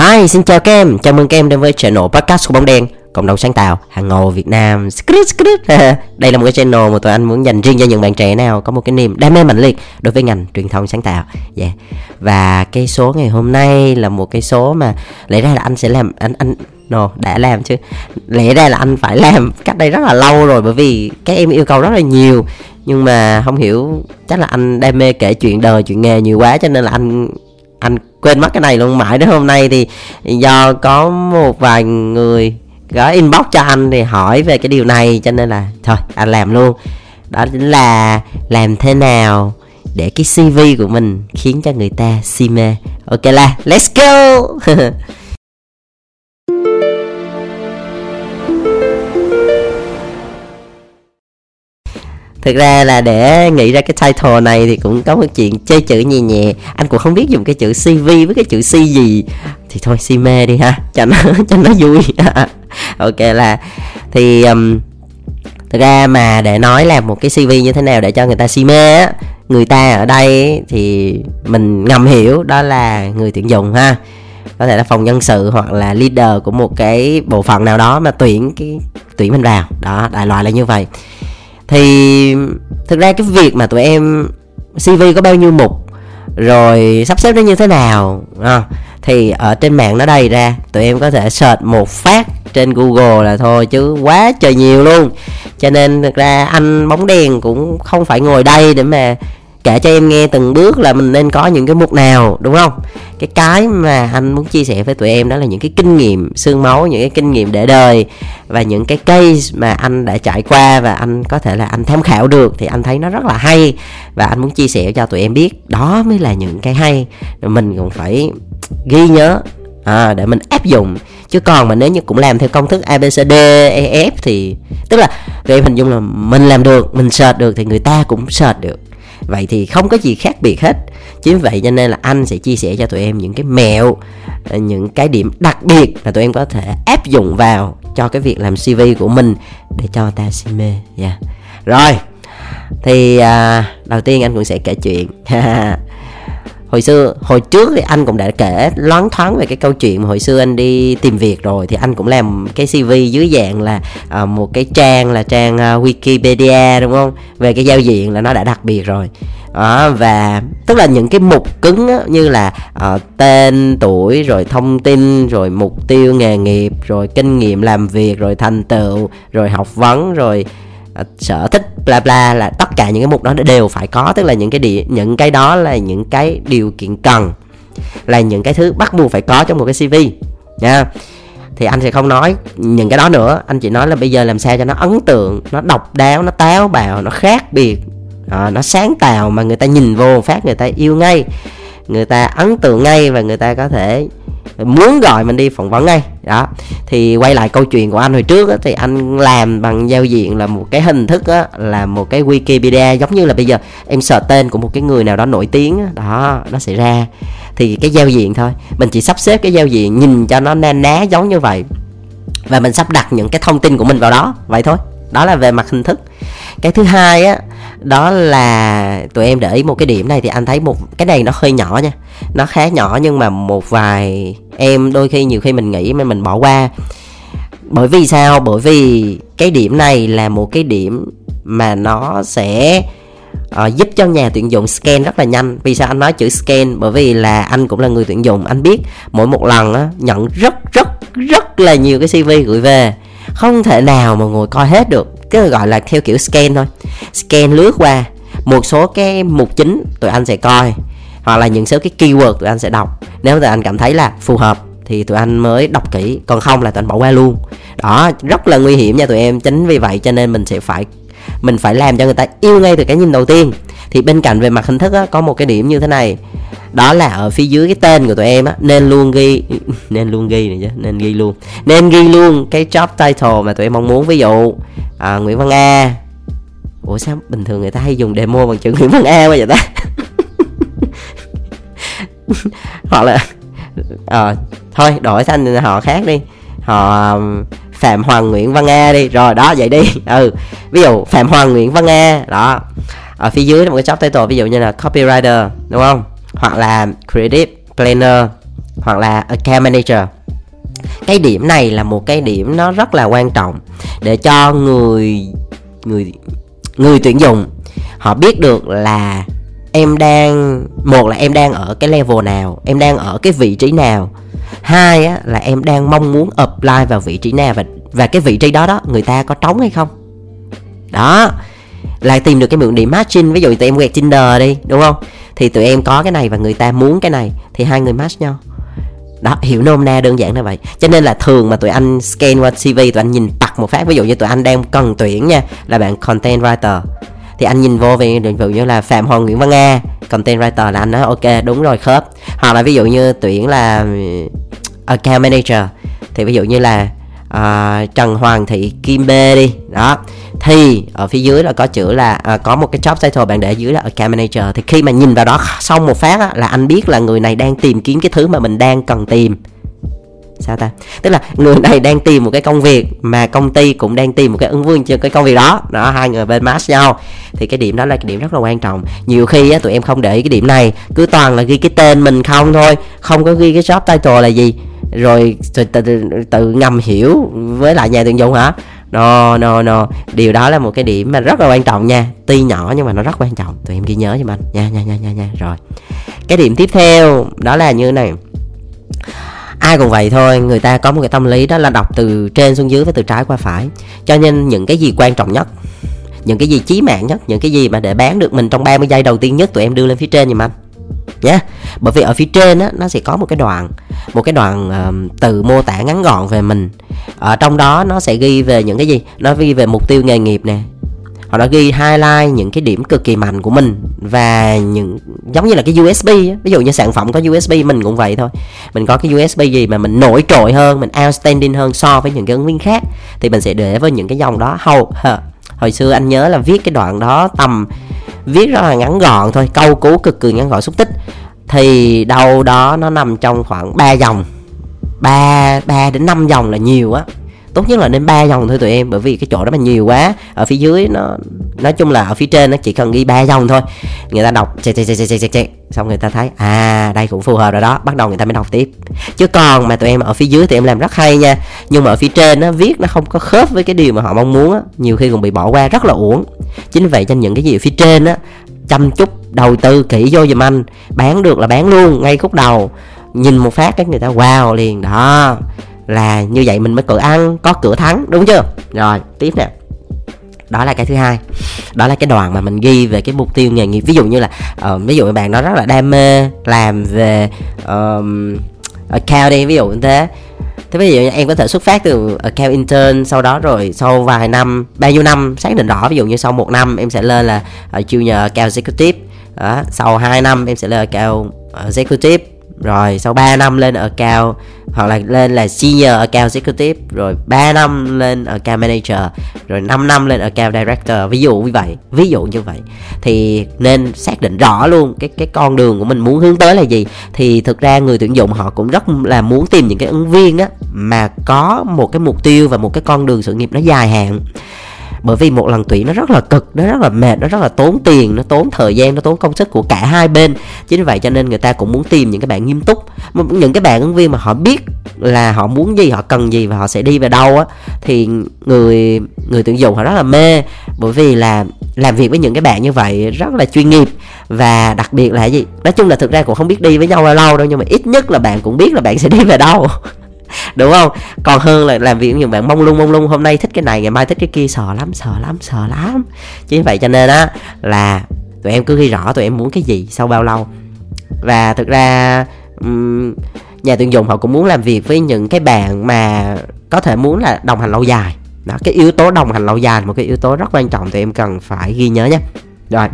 Hi, xin chào các em, chào mừng các em đến với channel podcast của Bóng Đen Cộng đồng sáng tạo, hàng ngầu Việt Nam. Đây là một cái channel mà tụi anh muốn dành riêng cho những bạn trẻ nào Có một cái niềm đam mê mạnh liệt đối với ngành truyền thông sáng tạo. Yeah. Và cái số ngày hôm nay là một cái số mà Lẽ ra là anh sẽ làm, anh anh no, đã làm chứ. Lẽ ra là anh phải làm cách đây rất là lâu rồi Bởi vì các em yêu cầu rất là nhiều. Nhưng mà không hiểu, chắc là anh đam mê kể chuyện đời, chuyện nghề nhiều quá Cho nên là anh anh quên mất cái này luôn. Mãi đến hôm nay thì do có một vài người có inbox cho anh thì hỏi về cái điều này, cho nên là thôi, anh làm luôn. Đó chính là làm thế nào để cái cv của mình khiến cho người ta si mê. Ok, là, let's go! thực ra là để nghĩ ra cái title này thì cũng có một chuyện chơi chữ nhẹ nhẹ. Anh cũng không biết dùng cái chữ cv với cái chữ c gì. Thì thôi si mê đi ha cho nó cho nó vui. Ok là thì um, thực ra mà để nói là một cái cv như thế nào để cho người ta si mê á người ta ở đây thì mình ngầm hiểu đó là người tuyển dụng ha. Có thể là phòng nhân sự hoặc là leader của một cái bộ phận nào đó mà tuyển cái tuyển mình vào. Đó đại loại là như vậy thì thực ra cái việc mà tụi em cv có bao nhiêu mục rồi sắp xếp nó như thế nào à, thì ở trên mạng nó đầy ra. Tụi em có thể search một phát trên google là thôi chứ quá trời nhiều luôn. Cho nên thực ra anh bóng đèn cũng không phải ngồi đây để mà kể cho em nghe từng bước là mình nên có những cái mục nào đúng không? Cái cái mà anh muốn chia sẻ với tụi em đó là những cái kinh nghiệm xương máu những cái kinh nghiệm để đời và những cái case mà anh đã trải qua và anh có thể là anh tham khảo được thì anh thấy nó rất là hay và anh muốn chia sẻ cho tụi em biết. Đó mới là những cái hay mình cũng phải ghi nhớ à, để mình áp dụng. Chứ còn mà nếu như cũng làm theo công thức abcd ef thì tức là tụi em hình dung là mình làm được mình search được thì người ta cũng search được vậy thì không có gì khác biệt hết chính vậy cho nên là anh sẽ chia sẻ cho tụi em những cái mẹo ờ, những cái điểm đặc biệt là tụi em có thể áp dụng vào cho cái việc làm cv của mình để cho ta si mê yeah. rồi thì à, đầu tiên anh cũng sẽ kể chuyện hồi xưa hồi trước thì anh cũng đã kể loáng thoáng về cái câu chuyện mà hồi xưa anh đi tìm việc rồi thì anh cũng làm cái cv dưới dạng là uh, một cái trang là trang uh, wikipedia đúng không? Về cái giao diện là nó đã đặc biệt rồi. Đó, và tức là những cái mục cứng á, như là uh, tên tuổi rồi thông tin rồi mục tiêu nghề nghiệp rồi kinh nghiệm làm việc rồi thành tựu rồi học vấn rồi Ờ, sở thích bla bla là tất cả những cái mục đó đều phải có. Tức là những cái địa những cái đó là những cái điều kiện cần là những cái thứ bắt buộc phải có trong một cái cv nha. Thì anh sẽ không nói những cái đó nữa. Anh chỉ nói là bây giờ làm sao cho nó ấn tượng nó độc đáo nó táo bạo nó khác biệt. À, nó sáng tạo mà người ta nhìn vô phát người ta yêu ngay người ta ấn tượng ngay và người ta có thể muốn gọi mình đi phỏng vấn ngay. Đó. Thì quay lại câu chuyện của anh hồi trước á, thì anh làm bằng giao diện là một cái hình thức á, là một cái wikipedia giống như là bây giờ em sợ tên của một cái người nào đó nổi tiếng á, đó nó sẽ ra. Thì cái giao diện thôi. Mình chỉ sắp xếp cái giao diện nhìn cho nó na ná giống như vậy. Và mình sắp đặt những cái thông tin của mình vào đó. Vậy thôi. Đó là về mặt hình thức. Cái thứ hai á đó là tụi em để ý một cái điểm này thì anh thấy một cái này nó hơi nhỏ nha. Nó khá nhỏ nhưng mà một vài em đôi khi nhiều khi mình nghĩ mà mình bỏ qua. Bởi vì sao? Bởi vì cái điểm này là một cái điểm mà nó sẽ uh, giúp cho nhà tuyển dụng scan rất là nhanh. Vì sao anh nói chữ scan? Bởi vì là anh cũng là người tuyển dụng. Anh biết mỗi một lần á, nhận rất rất rất là nhiều cái cv gửi về. Không thể nào mà ngồi coi hết được cứ gọi là theo kiểu scan thôi. Scan lướt qua một số cái mục chính tụi anh sẽ coi hoặc là những số cái keyword tụi anh sẽ đọc. Nếu tụi anh cảm thấy là phù hợp thì tụi anh mới đọc kỹ còn không là tụi anh bỏ qua luôn. Đó rất là nguy hiểm nha tụi em. Chính vì vậy cho nên mình sẽ phải mình phải làm cho người ta yêu ngay từ cái nhìn đầu tiên. Thì bên cạnh về mặt hình thức á, có một cái điểm như thế này đó là ở phía dưới cái tên của tụi em á nên luôn ghi nên luôn ghi này chứ nên ghi luôn. Nên ghi luôn cái job title mà tụi em mong muốn ví dụ à, Nguyễn Văn A. Ủa sao bình thường người ta hay dùng demo bằng chữ Nguyễn Văn A bây vậy ta? Hoặc là à, thôi đổi thành họ khác đi. Họ um, phạm hoàng nguyễn văn a đi. Rồi đó vậy đi. Ừ ví dụ phạm hoàng nguyễn văn a đó. Ở phía dưới là một cái job title ví dụ như là copywriter đúng không? Hoặc là creative planner hoặc là account manager. Cái điểm này là một cái điểm nó rất là quan trọng để cho người người người tuyển dụng họ biết được là em đang một là em đang ở cái level nào em đang ở cái vị trí nào. Hai á, là em đang mong muốn apply vào vị trí nào và và cái vị trí đó đó người ta có trống hay không. Đó là tìm được cái mượn điểm matching ví dụ tụi em quẹt tinder đi, đúng không? Thì tụi em có cái này và người ta muốn cái này, thì hai người match nhau. Đó, hiểu nôm na đơn giản là vậy. Cho nên là thường mà tụi anh scan qua cv tụi anh nhìn tặc một phát. Ví dụ như tụi anh đang cần tuyển nha, là bạn content writer. Thì anh nhìn vô về, ví dụ như là phạm hoàng nguyễn văn nga content writer là anh nói, ok, đúng rồi, khớp. Hoặc là ví dụ như tuyển là ờ, account manager. Thì ví dụ như là à, trần hoàng thị kim b đi. Đó. Thì ở phía dưới là có chữ là à, có một cái job title bạn để dưới là account manager. Thì khi mà nhìn vào đó xong một phát á, là anh biết là người này đang tìm kiếm cái thứ mà mình đang cần tìm sao ta? Tức là người này đang tìm một cái công việc mà công ty cũng đang tìm một cái ứng viên cho cái công việc đó. Đó hai người bên match nhau. Thì cái điểm đó là cái điểm rất là quan trọng. Nhiều khi á, tụi em không để ý cái điểm này. Cứ toàn là ghi cái tên mình không thôi. Không có ghi cái job title là gì. Rồi tự, tự, tự ngầm hiểu với lại nhà tuyển dụng hả? No no no. Điều đó là một cái điểm mà rất là quan trọng nha. Tuy nhỏ nhưng mà nó rất quan trọng. Tụi em ghi nhớ cho anh. Nha nha nha nha nha. Rồi. Cái điểm tiếp theo đó là như này ai cũng vậy thôi người ta có một cái tâm lý đó là đọc từ trên xuống dưới và từ trái qua phải. Cho nên những cái gì quan trọng nhất những cái gì chí mạng nhất những cái gì mà để bán được mình trong 30 giây đầu tiên nhất tụi em đưa lên phía trên giùm anh nhé bởi vì ở phía trên á nó sẽ có một cái đoạn một cái đoạn uh, từ mô tả ngắn gọn về mình. Ở trong đó nó sẽ ghi về những cái gì? Nó ghi về mục tiêu nghề nghiệp nè họ đã ghi highlight những cái điểm cực kỳ mạnh của mình và những, giống như là cái USB á. ví dụ như sản phẩm có USB mình cũng vậy thôi. Mình có cái USB gì mà mình nổi trội hơn, mình outstanding hơn so với những cái ứng viên khác, thì mình sẽ để với những cái dòng đó. Hầu hồi xưa anh nhớ là viết cái đoạn đó tầm, viết rất là ngắn gọn thôi, câu cú cực kỳ ngắn gọn xúc tích. Thì đâu đó nó nằm trong khoảng 3 dòng 3 3 đến 5 dòng là nhiều á tốt nhất là nên ba dòng thôi tụi em, bởi vì cái chỗ đó mà nhiều quá. Ở phía dưới nó, nói chung là ở phía trên nó chỉ cần ghi ba dòng thôi. Người ta đọc chạy chạy chạy chạy chạy chạy xong người ta thấy à đây cũng phù hợp rồi đó. Bắt đầu người ta mới đọc tiếp. Chứ còn mà tụi em ở phía dưới thì em làm rất hay nha. Nhưng mà ở phía trên nó viết nó không có khớp với cái điều mà họ mong muốn á. Nhiều khi còn bị bỏ qua, rất là uổng. Chính vậy cho những cái gì ở phía trên á, chăm chút, đầu tư kỹ vô giùm anh. Bán được là bán luôn, ngay khúc đầu. Nhìn một phát cái người ta, wow, liền. Đó là như vậy mình mới cửa ăn có cửa thắng đúng chưa? Rồi tiếp nè. Đó là cái thứ hai. Đó là cái đoàn mà mình ghi về cái mục tiêu nghề nghiệp. Ví dụ như là uh, ví dụ bạn nó rất là đam mê làm về um, account đi ví dụ như thế. Thế ví dụ như em có thể xuất phát từ account intern sau đó rồi sau vài năm bao nhiêu năm xác định rõ ví dụ như sau một năm em sẽ lên là uh, junior account executive. Đó, sau 2 năm em sẽ lên account ờ, executive rồi, sau 3 năm lên ở cao hoặc là lên là senior ở cao executive, rồi 3 năm lên ở cao manager, rồi 5 năm lên ở cao director, ví dụ như vậy, ví dụ như vậy. Thì nên xác định rõ luôn cái cái con đường của mình muốn hướng tới là gì. Thì thực ra người tuyển dụng họ cũng rất là muốn tìm những cái ứng viên á, mà có một cái mục tiêu và một cái con đường sự nghiệp nó dài hạn bởi vì một lần tuyển nó rất là cực, nó rất là mệt, nó rất là tốn tiền, nó tốn thời gian, nó tốn công sức của cả hai bên. Chính vì vậy cho nên người ta cũng muốn tìm những cái bạn nghiêm túc. Những cái bạn ứng viên mà họ biết là họ muốn gì, họ cần gì và họ sẽ đi về đâu á, thì người người tuyển dụng họ rất là mê. Bởi vì là làm việc với những cái bạn như vậy rất là chuyên nghiệp và đặc biệt là gì? Nói chung là thực ra cũng không biết đi với nhau bao lâu đâu, nhưng mà ít nhất là bạn cũng biết là bạn sẽ đi về đâu. đúng không? Còn hơn là làm việc những bạn mông lung mông lung. Hôm nay thích cái này ngày mai thích cái kia. Sợ lắm sợ lắm sợ lắm. Chính vậy cho nên á là tụi em cứ ghi rõ tụi em muốn cái gì sau bao lâu. Và thực ra um, nhà tuyển dụng họ cũng muốn làm việc với những cái bạn mà có thể muốn là đồng hành lâu dài. Đó cái yếu tố đồng hành lâu dài là một cái yếu tố rất quan trọng tụi em cần phải ghi nhớ nhé. Rồi.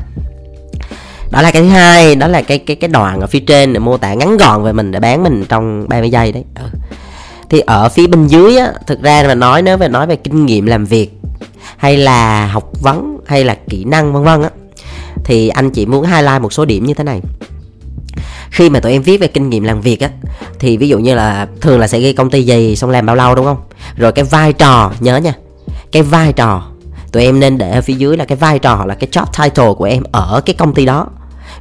Đó là cái thứ hai đó là cái cái cái đoạn ở phía trên để mô tả ngắn gọn về mình để bán mình trong 30 giây đấy. Ừ thì ở phía bên dưới á, thực ra mà nói, nếu mà nói về kinh nghiệm làm việc, hay là học vấn, hay là kỹ năng, vân vân á, thì anh chỉ muốn highlight một số điểm như thế này. Khi mà tụi em viết về kinh nghiệm làm việc á, thì ví dụ như là thường là sẽ ghi công ty gì, xong làm bao lâu, đúng không? Rồi cái vai trò, nhớ nha, cái vai trò, tụi em nên để ở phía dưới là cái vai trò hoặc là cái job title của em ở cái công ty đó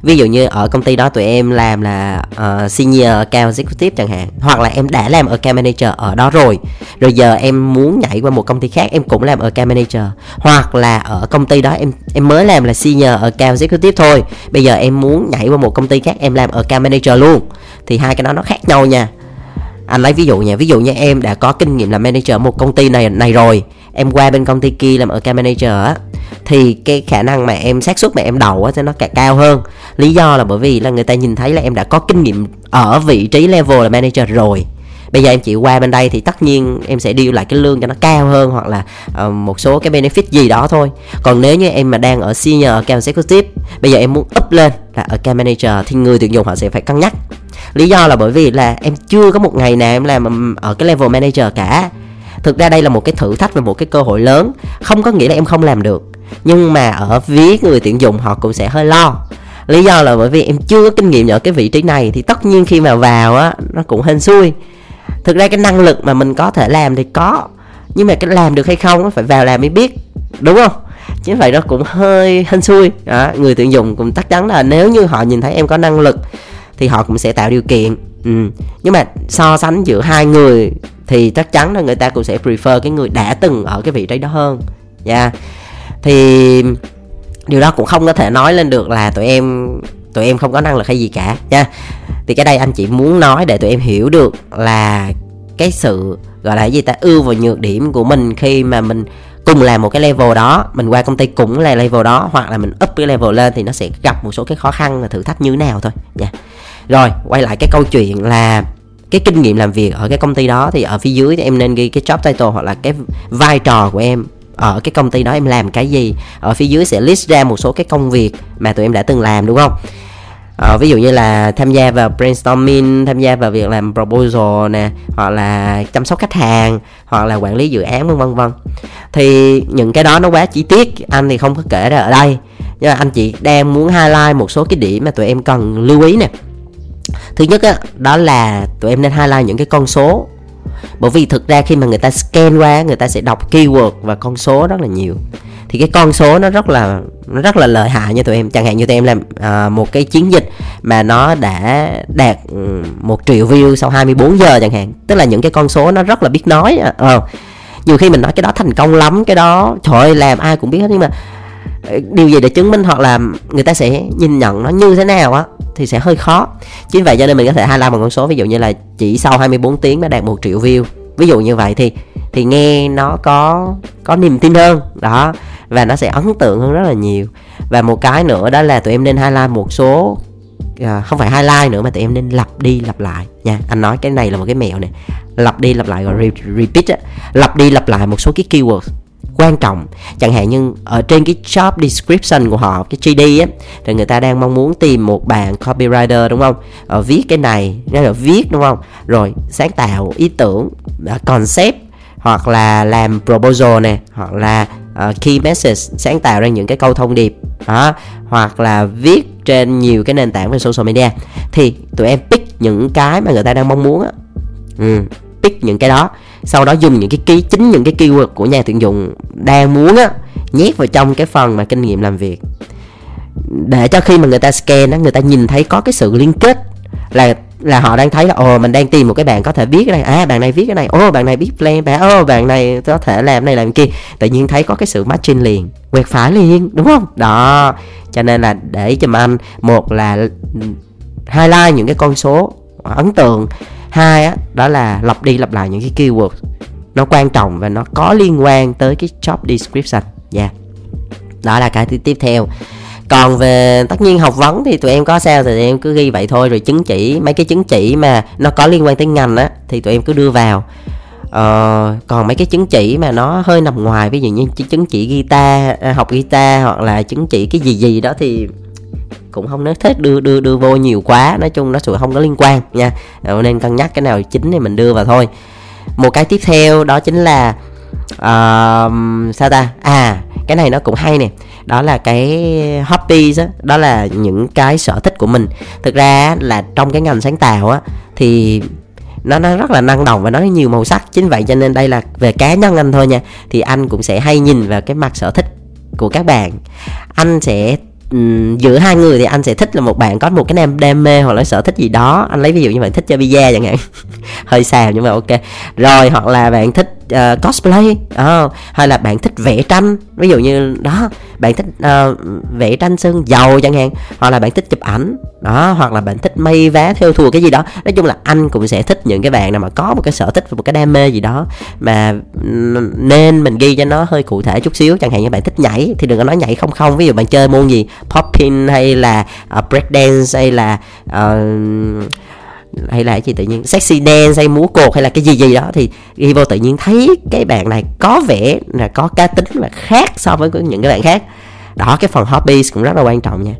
ví dụ như ở công ty đó tụi em làm là uh, senior account executive chẳng hạn hoặc là em đã làm account manager ở đó rồi rồi giờ em muốn nhảy qua một công ty khác em cũng làm account manager. Hoặc là ở công ty đó em em mới làm là senior account executive thôi bây giờ em muốn nhảy qua một công ty khác em làm account manager luôn. Thì hai cái đó nó khác nhau nha. Anh lấy ví dụ nha ví dụ như em đã có kinh nghiệm làm manager một công ty này này rồi em qua bên công ty kia làm account manager á thì cái khả năng mà em xác suất mà em đậu á nó càng cao hơn. Lý do là bởi vì là người ta nhìn thấy là em đã có kinh nghiệm ở vị trí level là manager rồi. Bây giờ em chỉ qua bên đây thì tất nhiên em sẽ điều lại cái lương cho nó cao hơn hoặc là uh, một số cái benefit gì đó thôi. Còn nếu như em mà đang ở senior account executive bây giờ em muốn up lên là account manager thì người tuyển dụng họ sẽ phải cân nhắc. Lý do là bởi vì là em chưa có một ngày nào em làm ở cái level manager cả thực ra đây là một cái thử thách và một cái cơ hội lớn. Không có nghĩa là em không làm được. Nhưng mà ở phía người tuyển dụng họ cũng sẽ hơi lo. Lý do là bởi vì em chưa có kinh nghiệm ở cái vị trí này thì tất nhiên khi mà vào á nó cũng hên xui. Thực ra cái năng lực mà mình có thể làm thì có nhưng mà cái làm được hay không phải vào làm mới biết đúng không? Chính vậy nó cũng hơi hên xui. Đó, người tuyển dụng cũng chắc chắn là nếu như họ nhìn thấy em có năng lực thì họ cũng sẽ tạo điều kiện ừ. nhưng mà so sánh giữa hai người thì chắc chắn là người ta cũng sẽ prefer cái người đã từng ở cái vị trí đó hơn nha yeah. thì điều đó cũng không có thể nói lên được là tụi em tụi em không có năng lực hay gì cả, nha thì cái đây anh chỉ muốn nói để tụi em hiểu được là cái sự, gọi là gì ta, ưu và nhược điểm của mình khi mà mình cùng làm một cái level đó, mình qua công ty cũng là level đó, hoặc là mình up cái level lên thì nó sẽ gặp một số cái khó khăn và thử thách như thế nào thôi, nha rồi quay lại cái câu chuyện là cái kinh nghiệm làm việc ở cái công ty đó. Thì ở phía dưới thì em nên ghi cái job title hoặc là cái vai trò của em ở cái công ty đó. Em làm cái gì? Ở phía dưới sẽ list ra một số cái công việc mà tụi em đã từng làm đúng không? Ờ, ví dụ như là tham gia vào brainstorming tham gia vào việc làm proposal nè hoặc là chăm sóc khách hàng hoặc là quản lý dự án vân vân vân. Thì những cái đó nó quá chi tiết anh thì không có kể ra ở đây. Nhưng mà anh chị đang muốn highlight một số cái điểm mà tụi em cần lưu ý nè thứ nhất á đó là tụi em nên highlight những cái con số. Bởi vì thực ra khi mà người ta scan qua người ta sẽ đọc keyword và con số rất là nhiều. Thì cái con số nó rất là nó rất là lợi hại như tụi em. Chẳng hạn như tụi em làm à, một cái chiến dịch mà nó đã đạt một triệu view sau 24 giờ chẳng hạn. Tức là những cái con số nó rất là biết nói à, ờ. Nhiều khi mình nói cái đó thành công lắm cái đó trời ơi làm ai cũng biết hết. Nhưng mà điều gì để chứng minh hoặc là người ta sẽ nhìn nhận nó như thế nào á thì sẽ hơi khó. Chính vậy cho nên mình có thể highlight một con số ví dụ như là chỉ sau 24 tiếng đã đạt một triệu view. Ví dụ như vậy thì thì nghe nó có có niềm tin hơn. Đó và nó sẽ ấn tượng hơn rất là nhiều. Và một cái nữa đó là tụi em nên highlight một số à, không phải highlight nữa mà tụi em nên lặp đi lặp lại nha. Anh nói cái này là một cái mẹo này lặp đi lặp lại gọi repeat á. Lặp đi lặp lại một số cái keyword quan trọng. Chẳng hạn như ở trên cái job description của họ cái GD á thì người ta đang mong muốn tìm một bạn copywriter đúng không? Ờ, viết cái này nghĩa là viết đúng không? Rồi sáng tạo ý tưởng à, concept hoặc là làm proposal nè hoặc là uh, key message sáng tạo ra những cái câu thông điệp đó hoặc là viết trên nhiều cái nền tảng về social media. Thì tụi em pick những cái mà người ta đang mong muốn á. Ừ, pick những cái đó sau đó dùng những cái ký, chính những cái keyword của nhà tuyển dụng đang muốn á, nhét vào trong cái phần mà kinh nghiệm làm việc. Để cho khi mà người ta scan á, người ta nhìn thấy có cái sự liên kết là là họ đang thấy là, ồ, mình đang tìm một cái bạn có thể viết cái này. À bạn này viết cái này. Ồ, bạn này biết plan. Bạn ô bạn này có thể làm này, làm kia. Tự nhiên thấy có cái sự matching liền, quẹt phải liền, đúng không? Đó. Cho nên là để cho anh, một là ừ, highlight những cái con số ấn tượng hai á đó là lặp đi lặp lại những cái keyword nó quan trọng và nó có liên quan tới cái job description. Nha. Yeah. đó là cái tiếp theo. Còn về tất nhiên học vấn thì tụi em có sao thì tụi em cứ ghi vậy thôi rồi chứng chỉ mấy cái chứng chỉ mà nó có liên quan tới ngành á thì tụi em cứ đưa vào. Ờ, còn mấy cái chứng chỉ mà nó hơi nằm ngoài ví dụ như chứng chỉ guitar à, học guitar hoặc là chứng chỉ cái gì gì đó thì cũng không nhất thiết đưa đưa đưa vô nhiều quá. Nói chung nó sự không có liên quan nha. Ờ, nên cân nhắc cái nào chính thì mình đưa vào thôi. Một cái tiếp theo đó chính là uh, sao ta? À cái này nó cũng hay nè. Đó là cái hobbies đó, đó là những cái sở thích của mình. Thực ra là trong cái ngành sáng tạo á thì nó nó rất là năng động và nó nhiều màu sắc. Chính vậy cho nên đây là về cá nhân anh thôi nha. Thì anh cũng sẽ hay nhìn vào cái mặt sở thích của các bạn. Anh sẽ um, giữa hai người thì anh sẽ thích là một bạn có một cái đam đam mê hoặc là sở thích gì đó. Anh lấy ví dụ như bạn thích chơi bida chẳng hạn. Hơi xàm nhưng mà ok. Rồi hoặc là bạn thích uh, cosplay uh, hay là bạn thích vẽ tranh. Ví dụ như đó bạn thích uh, vẽ tranh sơn dầu chẳng hạn hoặc là bạn thích chụp ảnh đó hoặc là bạn thích may vá theo thùa cái gì đó. Nói chung là anh cũng sẽ thích những cái bạn nào mà có một cái sở thích và một cái đam mê gì đó mà nên mình ghi cho nó hơi cụ thể chút xíu. Chẳng hạn như bạn thích nhảy thì đừng có nói nhảy không không. Ví dụ bạn chơi môn gì? Popping hay là uh, break dance hay là uh, hay là gì tự nhiên sexy dance hay múa cột hay là cái gì gì đó thì ghi vô tự nhiên thấy cái bạn này có vẻ là có cá tính và khác so với những cái bạn khác. Đó cái phần hobbies cũng rất là quan trọng nha.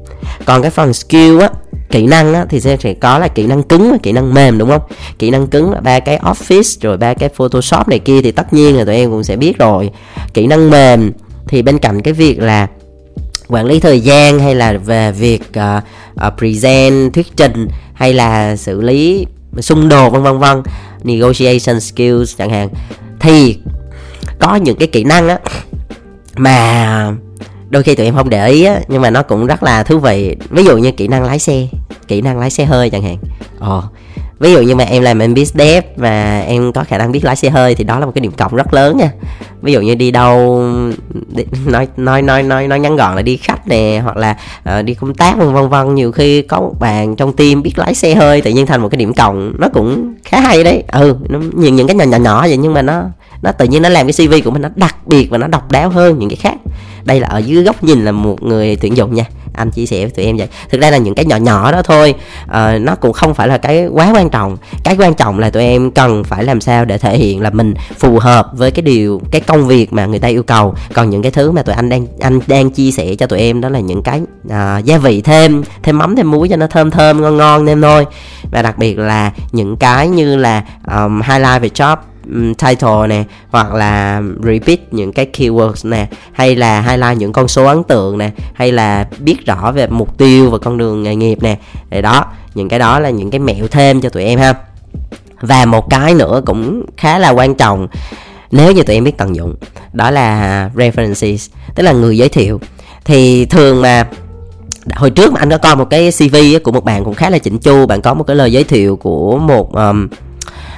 Còn cái phần skill á kỹ năng á, thì sẽ, sẽ có là kỹ năng cứng và kỹ năng mềm đúng không? Kỹ năng cứng là ba cái office rồi ba cái photoshop này kia thì tất nhiên là tụi em cũng sẽ biết rồi. Kỹ năng mềm thì bên cạnh cái việc là quản lý thời gian hay là về việc uh, uh, present thuyết trình hay là xử lý xung đột vân vân vân negotiation skills chẳng hạn. Thì có những cái kỹ năng á mà đôi khi tụi em không để ý á nhưng mà nó cũng rất là thú vị. Ví dụ như kỹ năng lái xe kỹ năng lái xe hơi chẳng hạn. Ồ ví dụ như mà em làm em biết dev và em có khả năng biết lái xe hơi thì đó là một cái điểm cộng rất lớn nha. Ví dụ như đi đâu đi, nói nói nói nói nói ngắn gọn là đi khách nè hoặc là uh, đi công tác vân vân vân. Nhiều khi có một bạn trong team biết lái xe hơi tự nhiên thành một cái điểm cộng. Nó cũng khá hay đấy. Ừ nó nhìn những cái nhỏ nhỏ nhỏ vậy nhưng mà nó nó tự nhiên nó làm cái cv của mình nó đặc biệt và nó độc đáo hơn những cái khác. Đây là ở dưới góc nhìn là một người tuyển dụng nha. Anh chia sẻ với tụi em vậy. Thực ra là những cái nhỏ nhỏ đó thôi uh, nó cũng không phải là cái quá quan trọng. Cái quan trọng là tụi em cần phải làm sao để thể hiện là mình phù hợp với cái điều cái công việc mà người ta yêu cầu. Còn những cái thứ mà tụi anh đang anh đang chia sẻ cho tụi em đó là những cái uh, gia vị thêm thêm mắm thêm muối cho nó thơm thơm ngon ngon nên thôi và đặc biệt là những cái như là um, highlight về job title nè hoặc là repeat những cái keywords nè hay là highlight những con số ấn tượng nè hay là biết rõ về mục tiêu và con đường nghề nghiệp nè. Để đó những cái đó là những cái mẹo thêm cho tụi em ha. Và một cái nữa cũng khá là quan trọng nếu như tụi em biết tận dụng đó là references tức là người giới thiệu. Thì thường mà hồi trước mà anh có coi một cái cv của một bạn cũng khá là chỉnh chu bạn có một cái lời giới thiệu của một um,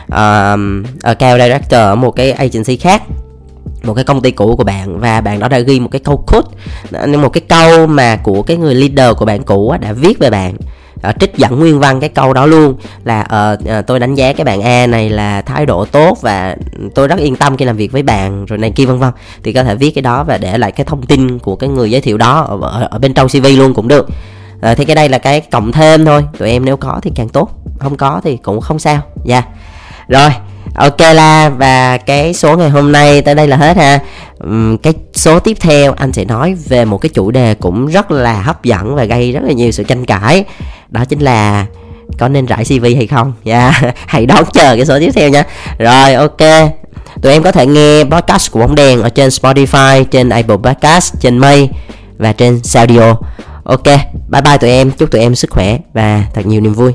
uh, account director ở một cái agency khác một cái công ty cũ của bạn và bạn đó đã ghi một cái câu code một cái câu mà của cái người leader của bạn cũ đã viết về bạn uh, trích dẫn nguyên văn cái câu đó luôn là uh, uh, tôi đánh giá cái bạn A này là thái độ tốt và tôi rất yên tâm khi làm việc với bạn rồi này kia vân vân. Thì có thể viết cái đó và để lại cái thông tin của cái người giới thiệu đó ở, ở, ở bên trong CV luôn cũng được. Uh, thì cái đây là cái cộng thêm thôi tụi em nếu có thì càng tốt không có thì cũng không sao dạ yeah rồi ok la và cái số ngày hôm nay tới đây là hết ha. Uhm, cái số tiếp theo anh sẽ nói về một cái chủ đề cũng rất là hấp dẫn và gây rất là nhiều sự tranh cãi. Đó chính là có nên rải cv hay không? Dạ yeah. hãy đón chờ cái số tiếp theo nha. Rồi ok. Tụi em có thể nghe podcast của bóng đèn ở trên spotify trên apple podcast trên mây và trên saudio ok bye bye tụi em. Chúc tụi em sức khỏe và thật nhiều niềm vui.